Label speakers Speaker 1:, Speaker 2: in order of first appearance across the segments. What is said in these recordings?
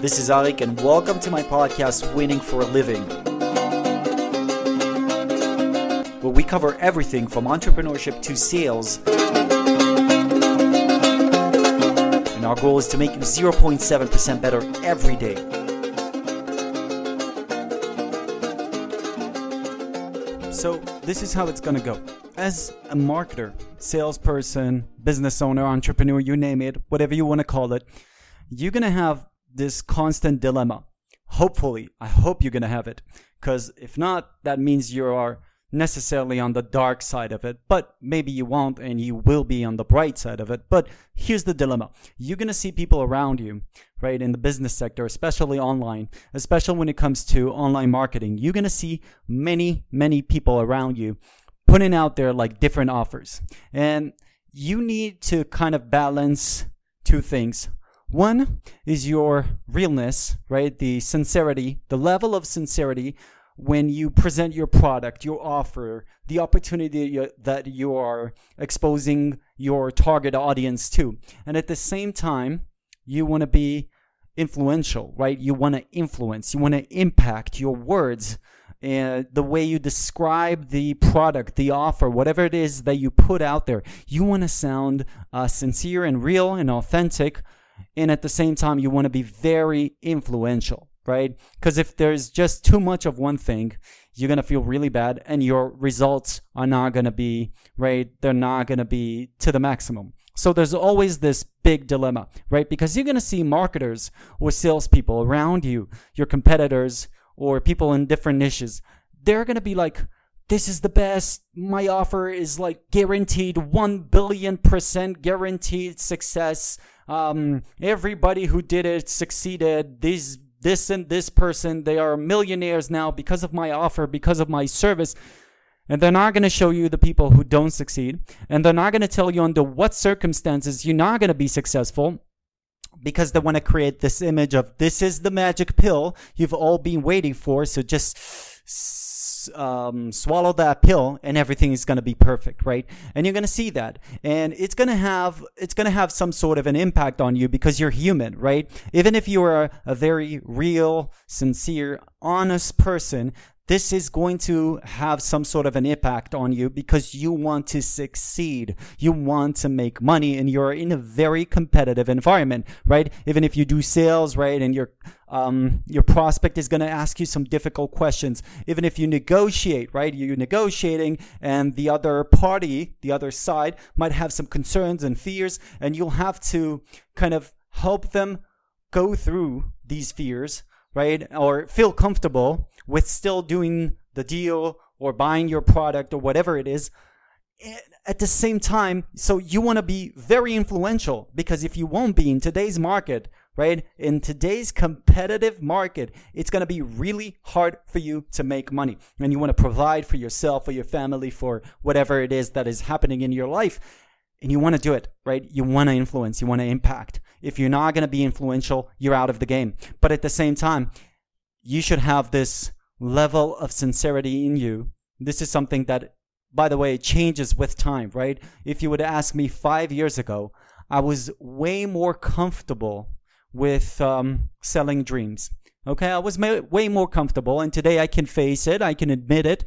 Speaker 1: This is Arik, and welcome to my podcast, Winning for a Living, where we cover everything from entrepreneurship to sales. And our goal is to make you 0.7% better every day. So, this is how it's gonna go. As a marketer, salesperson, business owner, entrepreneur, you name it, whatever you wanna call it, you're gonna have this constant dilemma. Hopefully, I hope you're gonna have it. Because if not, that means you are necessarily on the dark side of it, but maybe you won't and you will be on the bright side of it. But here's the dilemma. You're going to see people around you, right, in the business sector, especially online, especially when it comes to online marketing. You're going to see many, many people around you putting out there like different offers. And you need to kind of balance two things. One is your realness, right? The sincerity, the level of sincerity when you present your product, your offer, the opportunity that you are exposing your target audience to. And at the same time, you want to be influential, right? You want to influence, you want to impact your words and the way you describe the product, the offer, whatever it is that you put out there. You want to sound uh, sincere and real and authentic. And at the same time, you want to be very influential right? Because if there's just too much of one thing, you're going to feel really bad and your results are not going to be, right? They're not going to be to the maximum. So there's always this big dilemma, right? Because you're going to see marketers or salespeople around you, your competitors or people in different niches. They're going to be like, this is the best. My offer is like guaranteed 1 billion percent guaranteed success. Um, everybody who did it succeeded. These this and this person, they are millionaires now because of my offer, because of my service. And they're not going to show you the people who don't succeed. And they're not going to tell you under what circumstances you're not going to be successful because they want to create this image of this is the magic pill you've all been waiting for. So just um, swallow that pill and everything is going to be perfect, right? And you're going to see that, and it's going to have it's going to have some sort of an impact on you because you're human, right? Even if you are a very real, sincere, honest person, this is going to have some sort of an impact on you because you want to succeed. You want to make money and you're in a very competitive environment, right? Even if you do sales, right? And your, um, your prospect is going to ask you some difficult questions. Even if you negotiate, right? You're negotiating and the other party, the other side might have some concerns and fears and you'll have to kind of help them go through these fears right? Or feel comfortable with still doing the deal or buying your product or whatever it is. At the same time so you want to be very influential because if you won't be in today's market right in today's competitive market it's going to be really hard for you to make money. And you want to provide for yourself or your family for whatever it is that is happening in your life. And you want to do it right? You want to influence you want to impact if you're not going to be influential you're out of the game but at the same time you should have this level of sincerity in you. This is something that, by the way, changes with time, right? If you would ask me five years ago, I was way more comfortable with um, selling dreams. Okay, I was ma- way more comfortable, and today I can face it, I can admit it.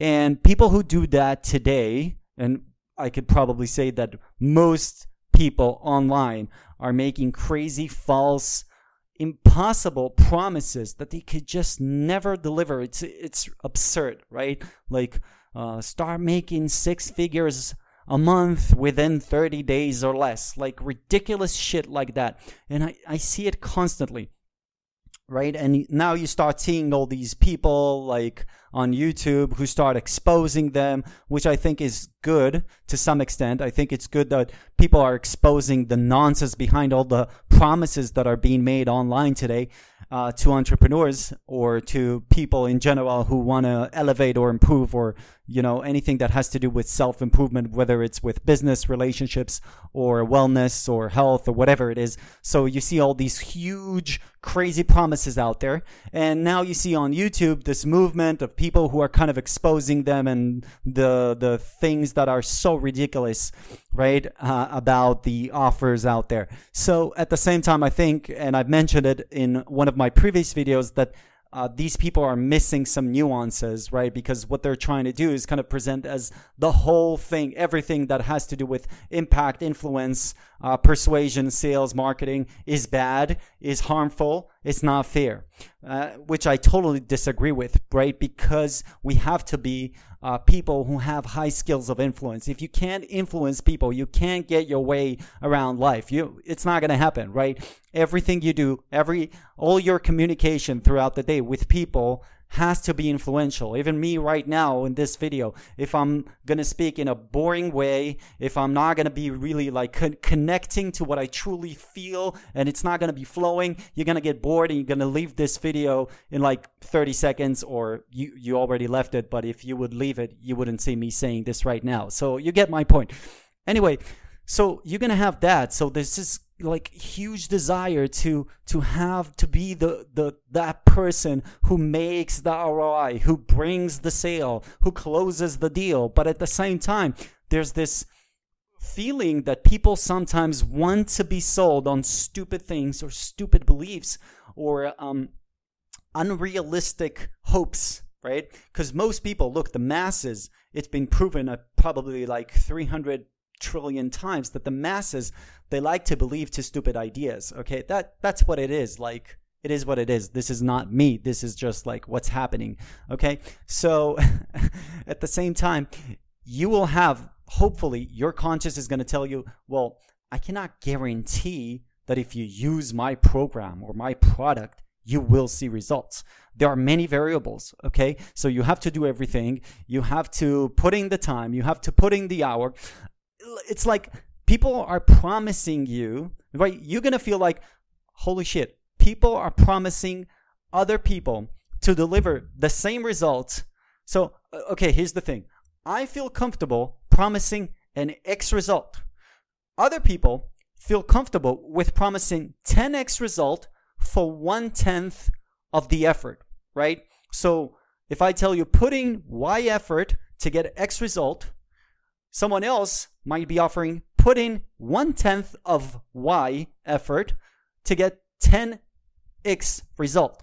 Speaker 1: And people who do that today, and I could probably say that most people online are making crazy false impossible promises that they could just never deliver. It's it's absurd, right? Like uh, start making six figures a month within 30 days or less, like ridiculous shit like that. And I, I see it constantly right? And now you start seeing all these people like on YouTube who start exposing them, which I think is good to some extent. I think it's good that people are exposing the nonsense behind all the promises that are being made online today uh, to entrepreneurs or to people in general who want to elevate or improve or you know, anything that has to do with self improvement, whether it's with business, relationships, or wellness, or health, or whatever it is. So you see all these huge, crazy promises out there. And now you see on YouTube this movement of people who are kind of exposing them and the, the things that are so ridiculous, right? Uh, about the offers out there. So at the same time, I think, and I've mentioned it in one of my previous videos, that uh, these people are missing some nuances, right? Because what they're trying to do is kind of present as the whole thing, everything that has to do with impact, influence, uh, persuasion, sales, marketing is bad, is harmful, it's not fair, uh, which I totally disagree with, right? Because we have to be uh, people who have high skills of influence. If you can't influence people, you can't get your way around life. You, it's not going to happen, right? Everything you do, every, all your communication throughout the day with people has to be influential. Even me right now in this video, if I'm going to speak in a boring way, if I'm not going to be really like con- connecting to what I truly feel and it's not going to be flowing, you're going to get bored and you're going to leave this video in like 30 seconds or you, you already left it. But if you would leave it, you wouldn't see me saying this right now. So you get my point. Anyway, so you're to have that. So there's this like huge desire to to have to be the the that person who makes the ROI, who brings the sale, who closes the deal. But at the same time, there's this feeling that people sometimes want to be sold on stupid things or stupid beliefs or um, unrealistic hopes right? Because most people, look, the masses, it's been proven probably like 300 trillion times that the masses they like to believe to stupid ideas okay that that's what it is like it is what it is this is not me this is just like what's happening okay so at the same time you will have hopefully your conscience is going to tell you well i cannot guarantee that if you use my program or my product you will see results. There are many variables, okay? So you have to do everything. You have to put in the time, you have to put in the hour it's like people are promising you, right? You're going to feel like, holy shit, people are promising other people to deliver the same results. So, uh, okay, here's the thing I feel comfortable promising an X result. Other people feel comfortable with promising 10x result for one tenth of the effort, right? So if I tell you putting Y effort to get X result, Someone else might be offering put in one tenth of Y effort to get 10x result.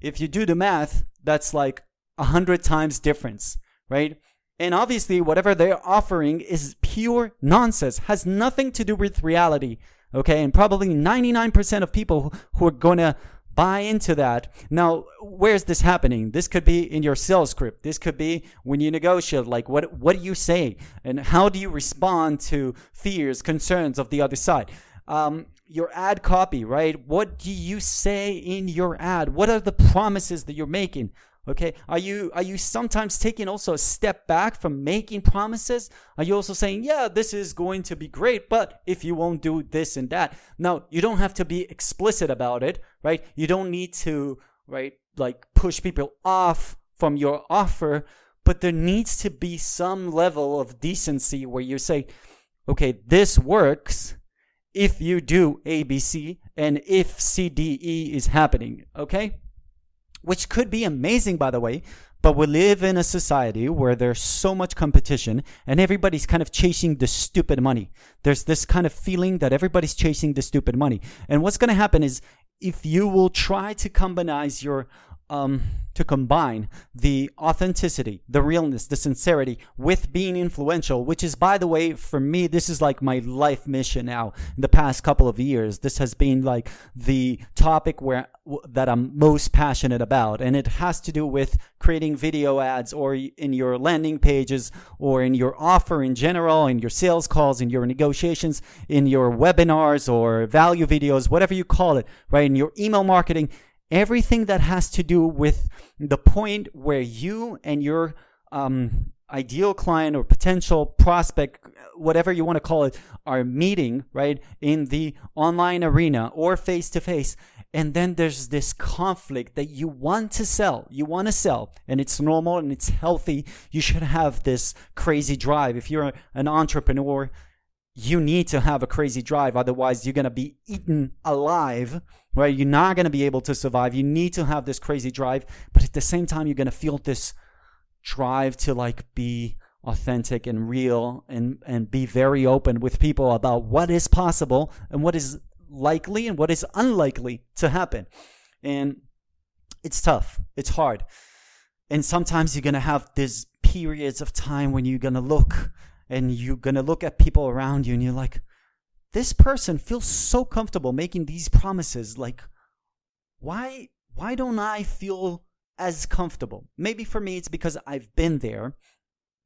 Speaker 1: If you do the math, that's like a hundred times difference, right? And obviously, whatever they're offering is pure nonsense, has nothing to do with reality. Okay. And probably 99% of people who are to buy into that. Now, where's this happening? This could be in your sales script. This could be when you negotiate. Like, what what do you say, and how do you respond to fears, concerns of the other side? Um, your ad copy, right? What do you say in your ad? What are the promises that you're making? Okay. Are you are you sometimes taking also a step back from making promises? Are you also saying, yeah, this is going to be great, but if you won't do this and that. Now, you don't have to be explicit about it, right? You don't need to, right, like push people off from your offer, but there needs to be some level of decency where you say, okay, this works if you do ABC and if CDE is happening, okay? Which could be amazing, by the way. But we live in a society where there's so much competition and everybody's kind of chasing the stupid money. There's this kind of feeling that everybody's chasing the stupid money. And what's going to happen is if you will try to combine your um, to combine the authenticity, the realness, the sincerity with being influential, which is, by the way, for me, this is like my life mission now in the past couple of years. This has been like the topic where that I'm most passionate about. And it has to do with creating video ads or in your landing pages or in your offer in general, in your sales calls, in your negotiations, in your webinars or value videos, whatever you call it, right? In your email marketing everything that has to do with the point where you and your um, ideal client or potential prospect, whatever you want to call it, are meeting, right, in the online arena or face to face. And then there's this conflict that you want to sell. You want to sell, and it's normal and it's healthy. You should have this crazy drive. If you're an entrepreneur, you need to have a crazy drive. Otherwise, you're going to be eaten alive, right? You're not going to be able to survive. You need to have this crazy drive. But at the same time, you're going to feel this drive to like be authentic and real and and be very open with people about what is possible and what is likely and what is unlikely to happen and it's tough it's hard and sometimes you're going to have these periods of time when you're going to look and you're going to look at people around you and you're like this person feels so comfortable making these promises like why why don't i feel as comfortable. Maybe for me, it's because I've been there,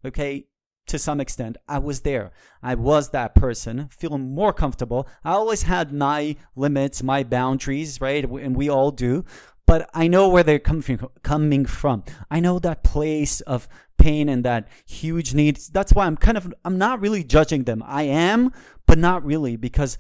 Speaker 1: okay, to some extent. I was there. I was that person, feeling more comfortable. I always had my limits, my boundaries, right? And we all do. But I know where they're coming from. I know that place of pain and that huge need. That's why I'm kind of I'm not really judging them. I am, but not really because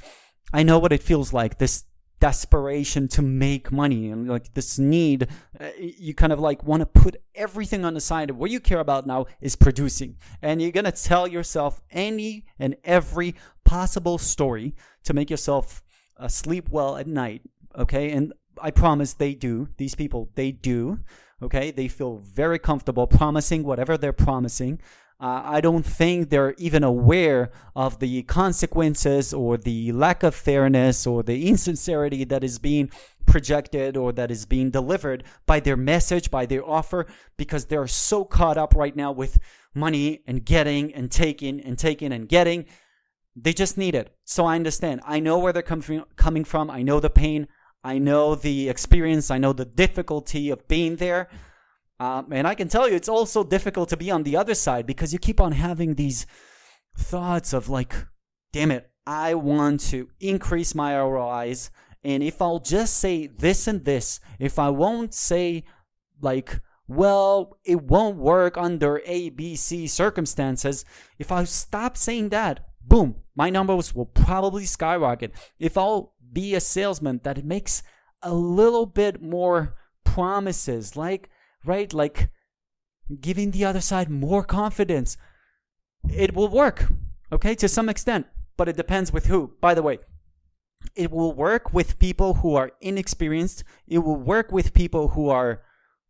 Speaker 1: I know what it feels like. This desperation to make money and like this need uh, you kind of like want to put everything on the side what you care about now is producing and you're going to tell yourself any and every possible story to make yourself uh, sleep well at night okay and i promise they do these people they do okay they feel very comfortable promising whatever they're promising uh, I don't think they're even aware of the consequences or the lack of fairness or the insincerity that is being projected or that is being delivered by their message, by their offer, because they're so caught up right now with money and getting and taking and taking and getting. They just need it. So I understand. I know where they're com- coming from. I know the pain. I know the experience. I know the difficulty of being there. Um, and I can tell you, it's also difficult to be on the other side because you keep on having these thoughts of like, damn it, I want to increase my ROIs. And if I'll just say this and this, if I won't say like, well, it won't work under ABC circumstances, if I stop saying that, boom, my numbers will probably skyrocket. If I'll be a salesman that makes a little bit more promises, like, right? Like giving the other side more confidence. It will work, okay, to some extent, but it depends with who. By the way, it will work with people who are inexperienced. It will work with people who are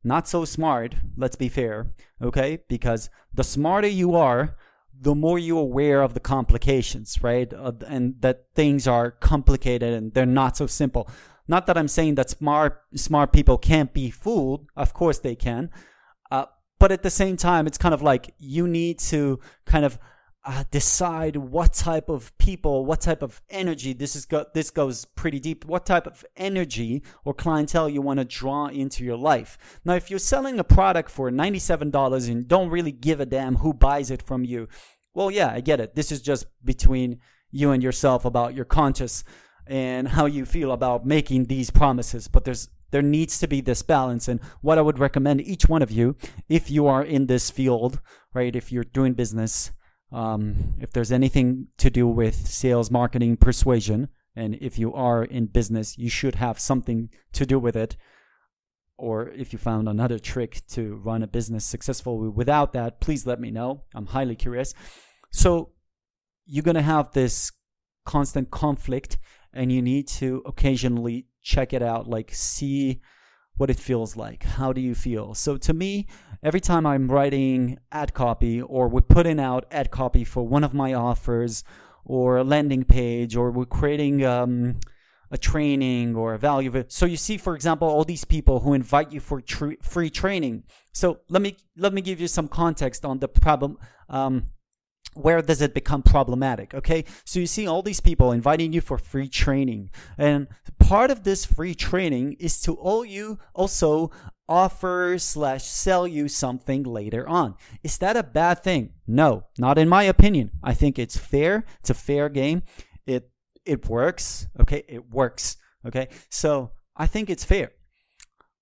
Speaker 1: not so smart, let's be fair, okay? Because the smarter you are, the more you're aware of the complications, right? Uh, and that things are complicated and they're not so simple. Not that I'm saying that smart smart people can't be fooled. Of course they can. Uh, but at the same time, it's kind of like you need to kind of uh, decide what type of people, what type of energy. This is go- this goes pretty deep. What type of energy or clientele you want to draw into your life. Now, if you're selling a product for ninety-seven dollars and don't really give a damn who buys it from you, well, yeah, I get it. This is just between you and yourself about your conscious and how you feel about making these promises. But there's there needs to be this balance. And what I would recommend each one of you, if you are in this field, right, if you're doing business, um, if there's anything to do with sales, marketing, persuasion, and if you are in business, you should have something to do with it. Or if you found another trick to run a business successfully without that, please let me know. I'm highly curious. So you're going to have this constant conflict and you need to occasionally check it out, like see what it feels like. How do you feel? So to me, every time I'm writing ad copy or we're putting out ad copy for one of my offers or a landing page or we're creating um, a training or a value. So you see, for example, all these people who invite you for tr- free training. So let me let me give you some context on the problem. Um, where does it become problematic? Okay, so you see all these people inviting you for free training, and part of this free training is to all you also offer slash sell you something later on. Is that a bad thing? No, not in my opinion. I think it's fair. It's a fair game. It it works. Okay, it works. Okay, so I think it's fair.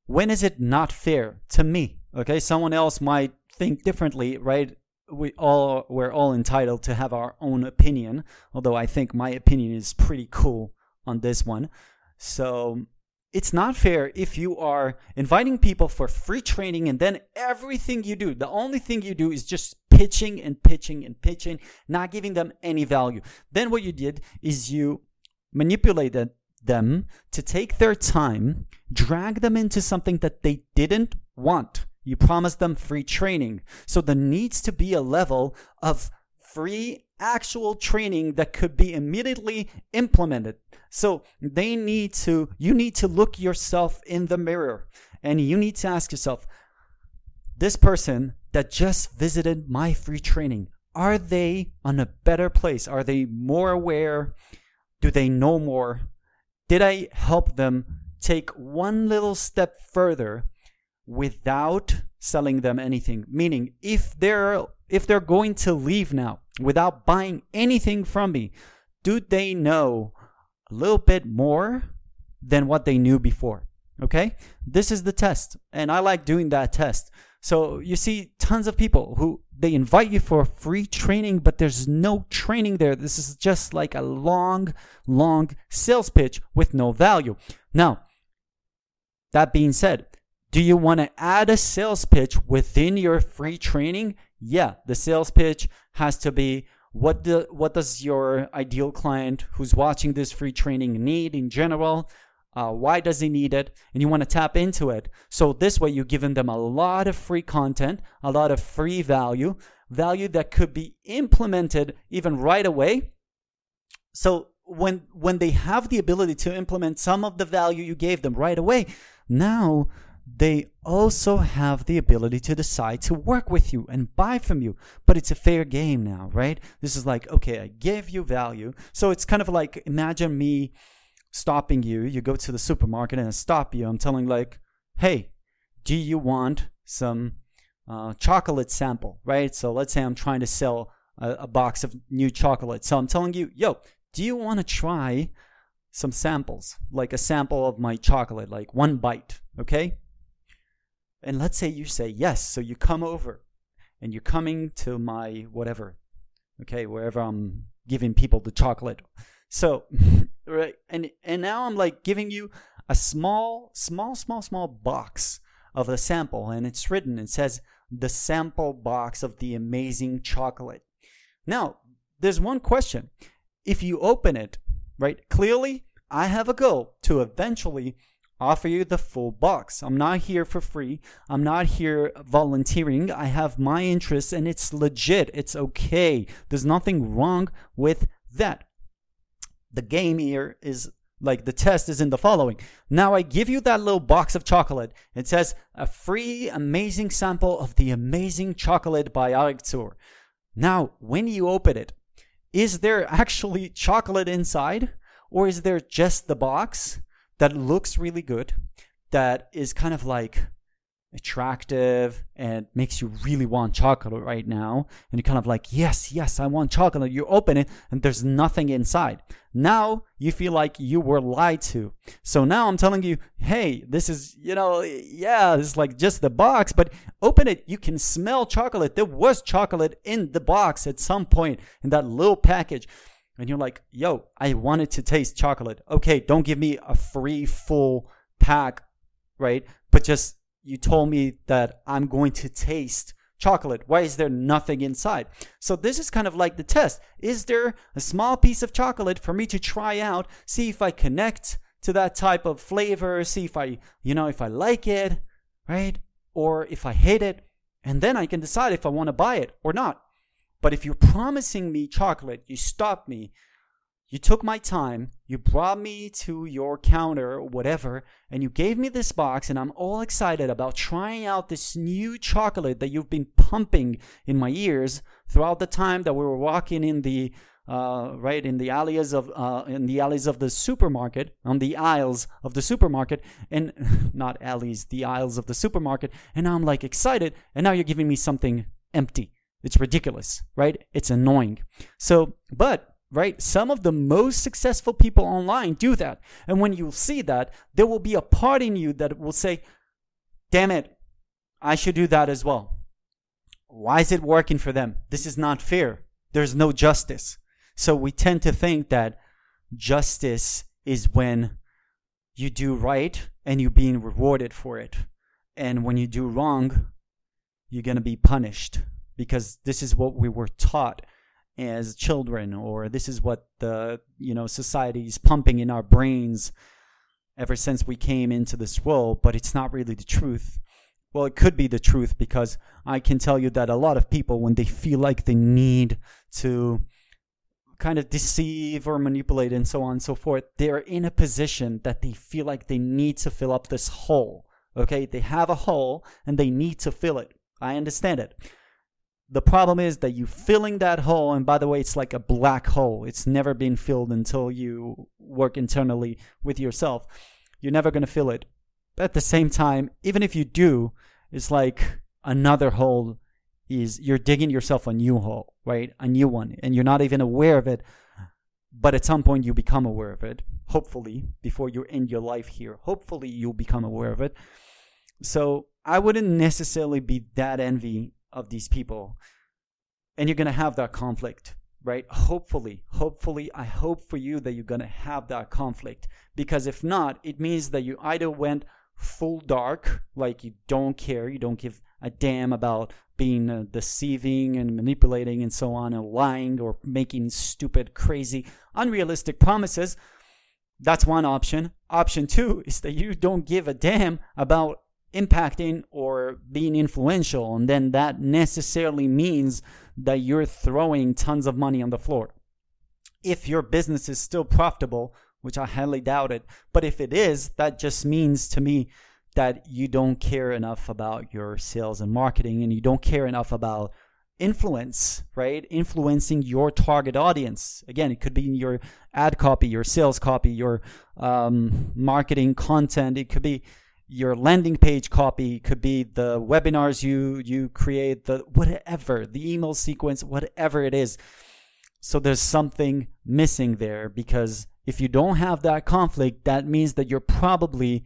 Speaker 1: When is it not fair to me? Okay, someone else might think differently, right? We all we're all entitled to have our own opinion. Although I think my opinion is pretty cool on this one. So it's not fair if you are inviting people for free training and then everything you do, the only thing you do is just pitching and pitching and pitching, not giving them any value. Then what you did is you manipulated them to take their time, drag them into something that they didn't want. You promised them free training. So there needs to be a level of free actual training that could be immediately implemented. So they need to, you need to look yourself in the mirror and you need to ask yourself, this person that just visited my free training, are they on a better place? Are they more aware? Do they know more? Did I help them take one little step further without selling them anything? Meaning, if they're if they're going to leave now without buying anything from me, do they know a little bit more than what they knew before? Okay? This is the test. And I like doing that test. So you see tons of people who they invite you for free training, but there's no training there. This is just like a long, long sales pitch with no value. Now, that being said, do you want to add a sales pitch within your free training? Yeah, the sales pitch has to be what the what does your ideal client who's watching this free training need in general? Uh, why does he need it? And you want to tap into it. So this way, you're giving them a lot of free content, a lot of free value, value that could be implemented even right away. So when when they have the ability to implement some of the value you gave them right away, now they also have the ability to decide to work with you and buy from you. But it's a fair game now, right? This is like, okay, I gave you value. So it's kind of like imagine me stopping you. You go to the supermarket and I stop you. I'm telling like, hey, do you want some uh, chocolate sample, right? So let's say I'm trying to sell a, a box of new chocolate. So I'm telling you, yo, do you want to try some samples, like a sample of my chocolate, like one bite, okay? And let's say you say yes. So you come over and you're coming to my whatever, okay, wherever I'm giving people the chocolate. So, right, and and now I'm like giving you a small, small, small, small box of a sample, and it's written. It says the sample box of the amazing chocolate. Now, there's one question. If you open it, right, clearly I have a goal to eventually offer you the full box. I'm not here for free. I'm not here volunteering. I have my interests and it's legit. It's okay. There's nothing wrong with that. The game here is like the test is in the following. Now I give you that little box of chocolate. It says a free amazing sample of the amazing chocolate by Arctur. Now, when you open it, is there actually chocolate inside or is there just the box? That looks really good, that is kind of like attractive and makes you really want chocolate right now. And you're kind of like, yes, yes, I want chocolate. You open it and there's nothing inside. Now you feel like you were lied to. So now I'm telling you, hey, this is, you know, yeah, it's like just the box, but open it. You can smell chocolate. There was chocolate in the box at some point in that little package and you're like, yo, I wanted to taste chocolate. Okay, don't give me a free full pack, right? But just you told me that I'm going to taste chocolate. Why is there nothing inside? So this is kind of like the test. Is there a small piece of chocolate for me to try out, see if I connect to that type of flavor, see if I, you know, if I like it, right? Or if I hate it, and then I can decide if I want to buy it or not. But if you're promising me chocolate, you stop me, you took my time, you brought me to your counter whatever, and you gave me this box, and I'm all excited about trying out this new chocolate that you've been pumping in my ears throughout the time that we were walking in the uh, right in the alleys of uh, in the alleys of the supermarket, on the aisles of the supermarket, and not alleys, the aisles of the supermarket. And now I'm like excited, and now you're giving me something empty. It's ridiculous, right? It's annoying. So, but, right, some of the most successful people online do that. And when you see that, there will be a part in you that will say, damn it, I should do that as well. why is it working for them? This is not fair. There's no justice. So we tend to think that justice is when you do right and you're being rewarded for it. And when you do wrong, you're going to be punished because this is what we were taught as children or this is what the you know society is pumping in our brains ever since we came into this world but it's not really the truth well it could be the truth because i can tell you that a lot of people when they feel like they need to kind of deceive or manipulate and so on and so forth, they're in a position that they feel like they need to fill up this hole. Okay, they have a hole and they need to fill it. I understand it. The problem is that you filling that hole, and by the way, it's like a black hole. It's never been filled until you work internally with yourself. You're never going to fill it. But at the same time, even if you do, it's like another hole is you're digging yourself a new hole, right? A new one, and you're not even aware of it. But at some point, you become aware of it. Hopefully, before you end your life here, hopefully you'll become aware of it. So I wouldn't necessarily be that envy of these people, and you're gonna have that conflict, right? Hopefully, hopefully, I hope for you that you're gonna have that conflict because if not, it means that you either went full dark, like you don't care, you don't give a damn about being uh, deceiving and manipulating and so on and lying or making stupid, crazy, unrealistic promises. That's one option. Option two is that you don't give a damn about impacting or being influential, and then that necessarily means that you're throwing tons of money on the floor. If your business is still profitable, which I highly doubt it, but if it is, that just means to me that you don't care enough about your sales and marketing and you don't care enough about influence, right? Influencing your target audience. Again, it could be in your ad copy, your sales copy, your um, marketing content. It could be your landing page copy. Could be the webinars you you create, the whatever, the email sequence, whatever it is. So there's something missing there because if you don't have that conflict, that means that you're probably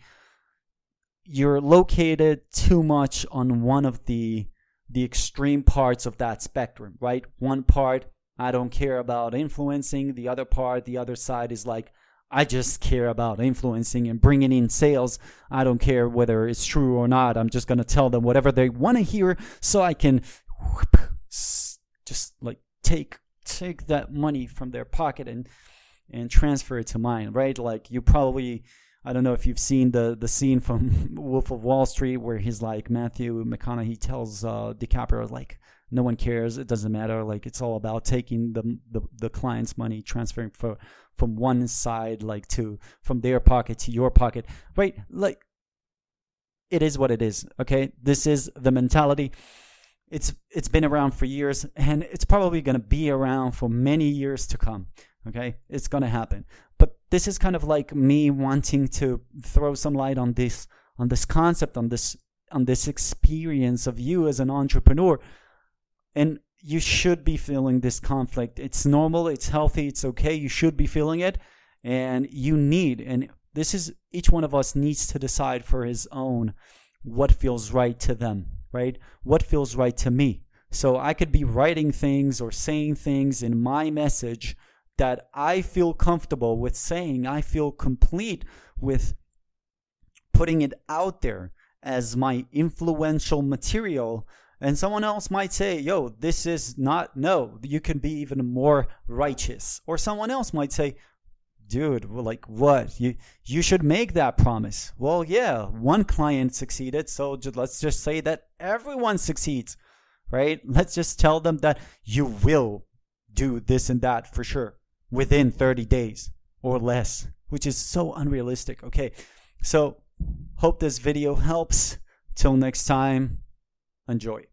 Speaker 1: you're located too much on one of the the extreme parts of that spectrum, right? One part I don't care about influencing, the other part, the other side is like I just care about influencing and bringing in sales. I don't care whether it's true or not. I'm just going to tell them whatever they want to hear so I can whoop, just like take take that money from their pocket and and transfer it to mine, right? Like you probably I don't know if you've seen the the scene from Wolf of Wall Street where he's like Matthew McConaughey tells uh, DiCaprio like no one cares. It doesn't matter. Like it's all about taking the the, the client's money transferring for from one side like to from their pocket to your pocket. Right? Like it is what it is okay? This is the mentality. It's it's been around for years and it's probably going to be around for many years to come okay? It's going to happen. But this is kind of like me wanting to throw some light on this on this concept on this on this experience of you as an entrepreneur and you should be feeling this conflict. It's normal it's healthy it's okay you should be feeling it. And you need and this is each one of us needs to decide for his own what feels right to them right? What feels right to me? So i could be writing things or saying things in my message that I feel comfortable with saying, I feel complete with putting it out there as my influential material. And someone else might say, yo, this is not, no, you can be even more righteous. Or someone else might say, dude, like what? You, you should make that promise. Well, yeah, one client succeeded. So just, let's just say that everyone succeeds, right? Let's just tell them that you will do this and that for sure within 30 days or less, which is so unrealistic. Okay, so hope this video helps. Till next time, enjoy.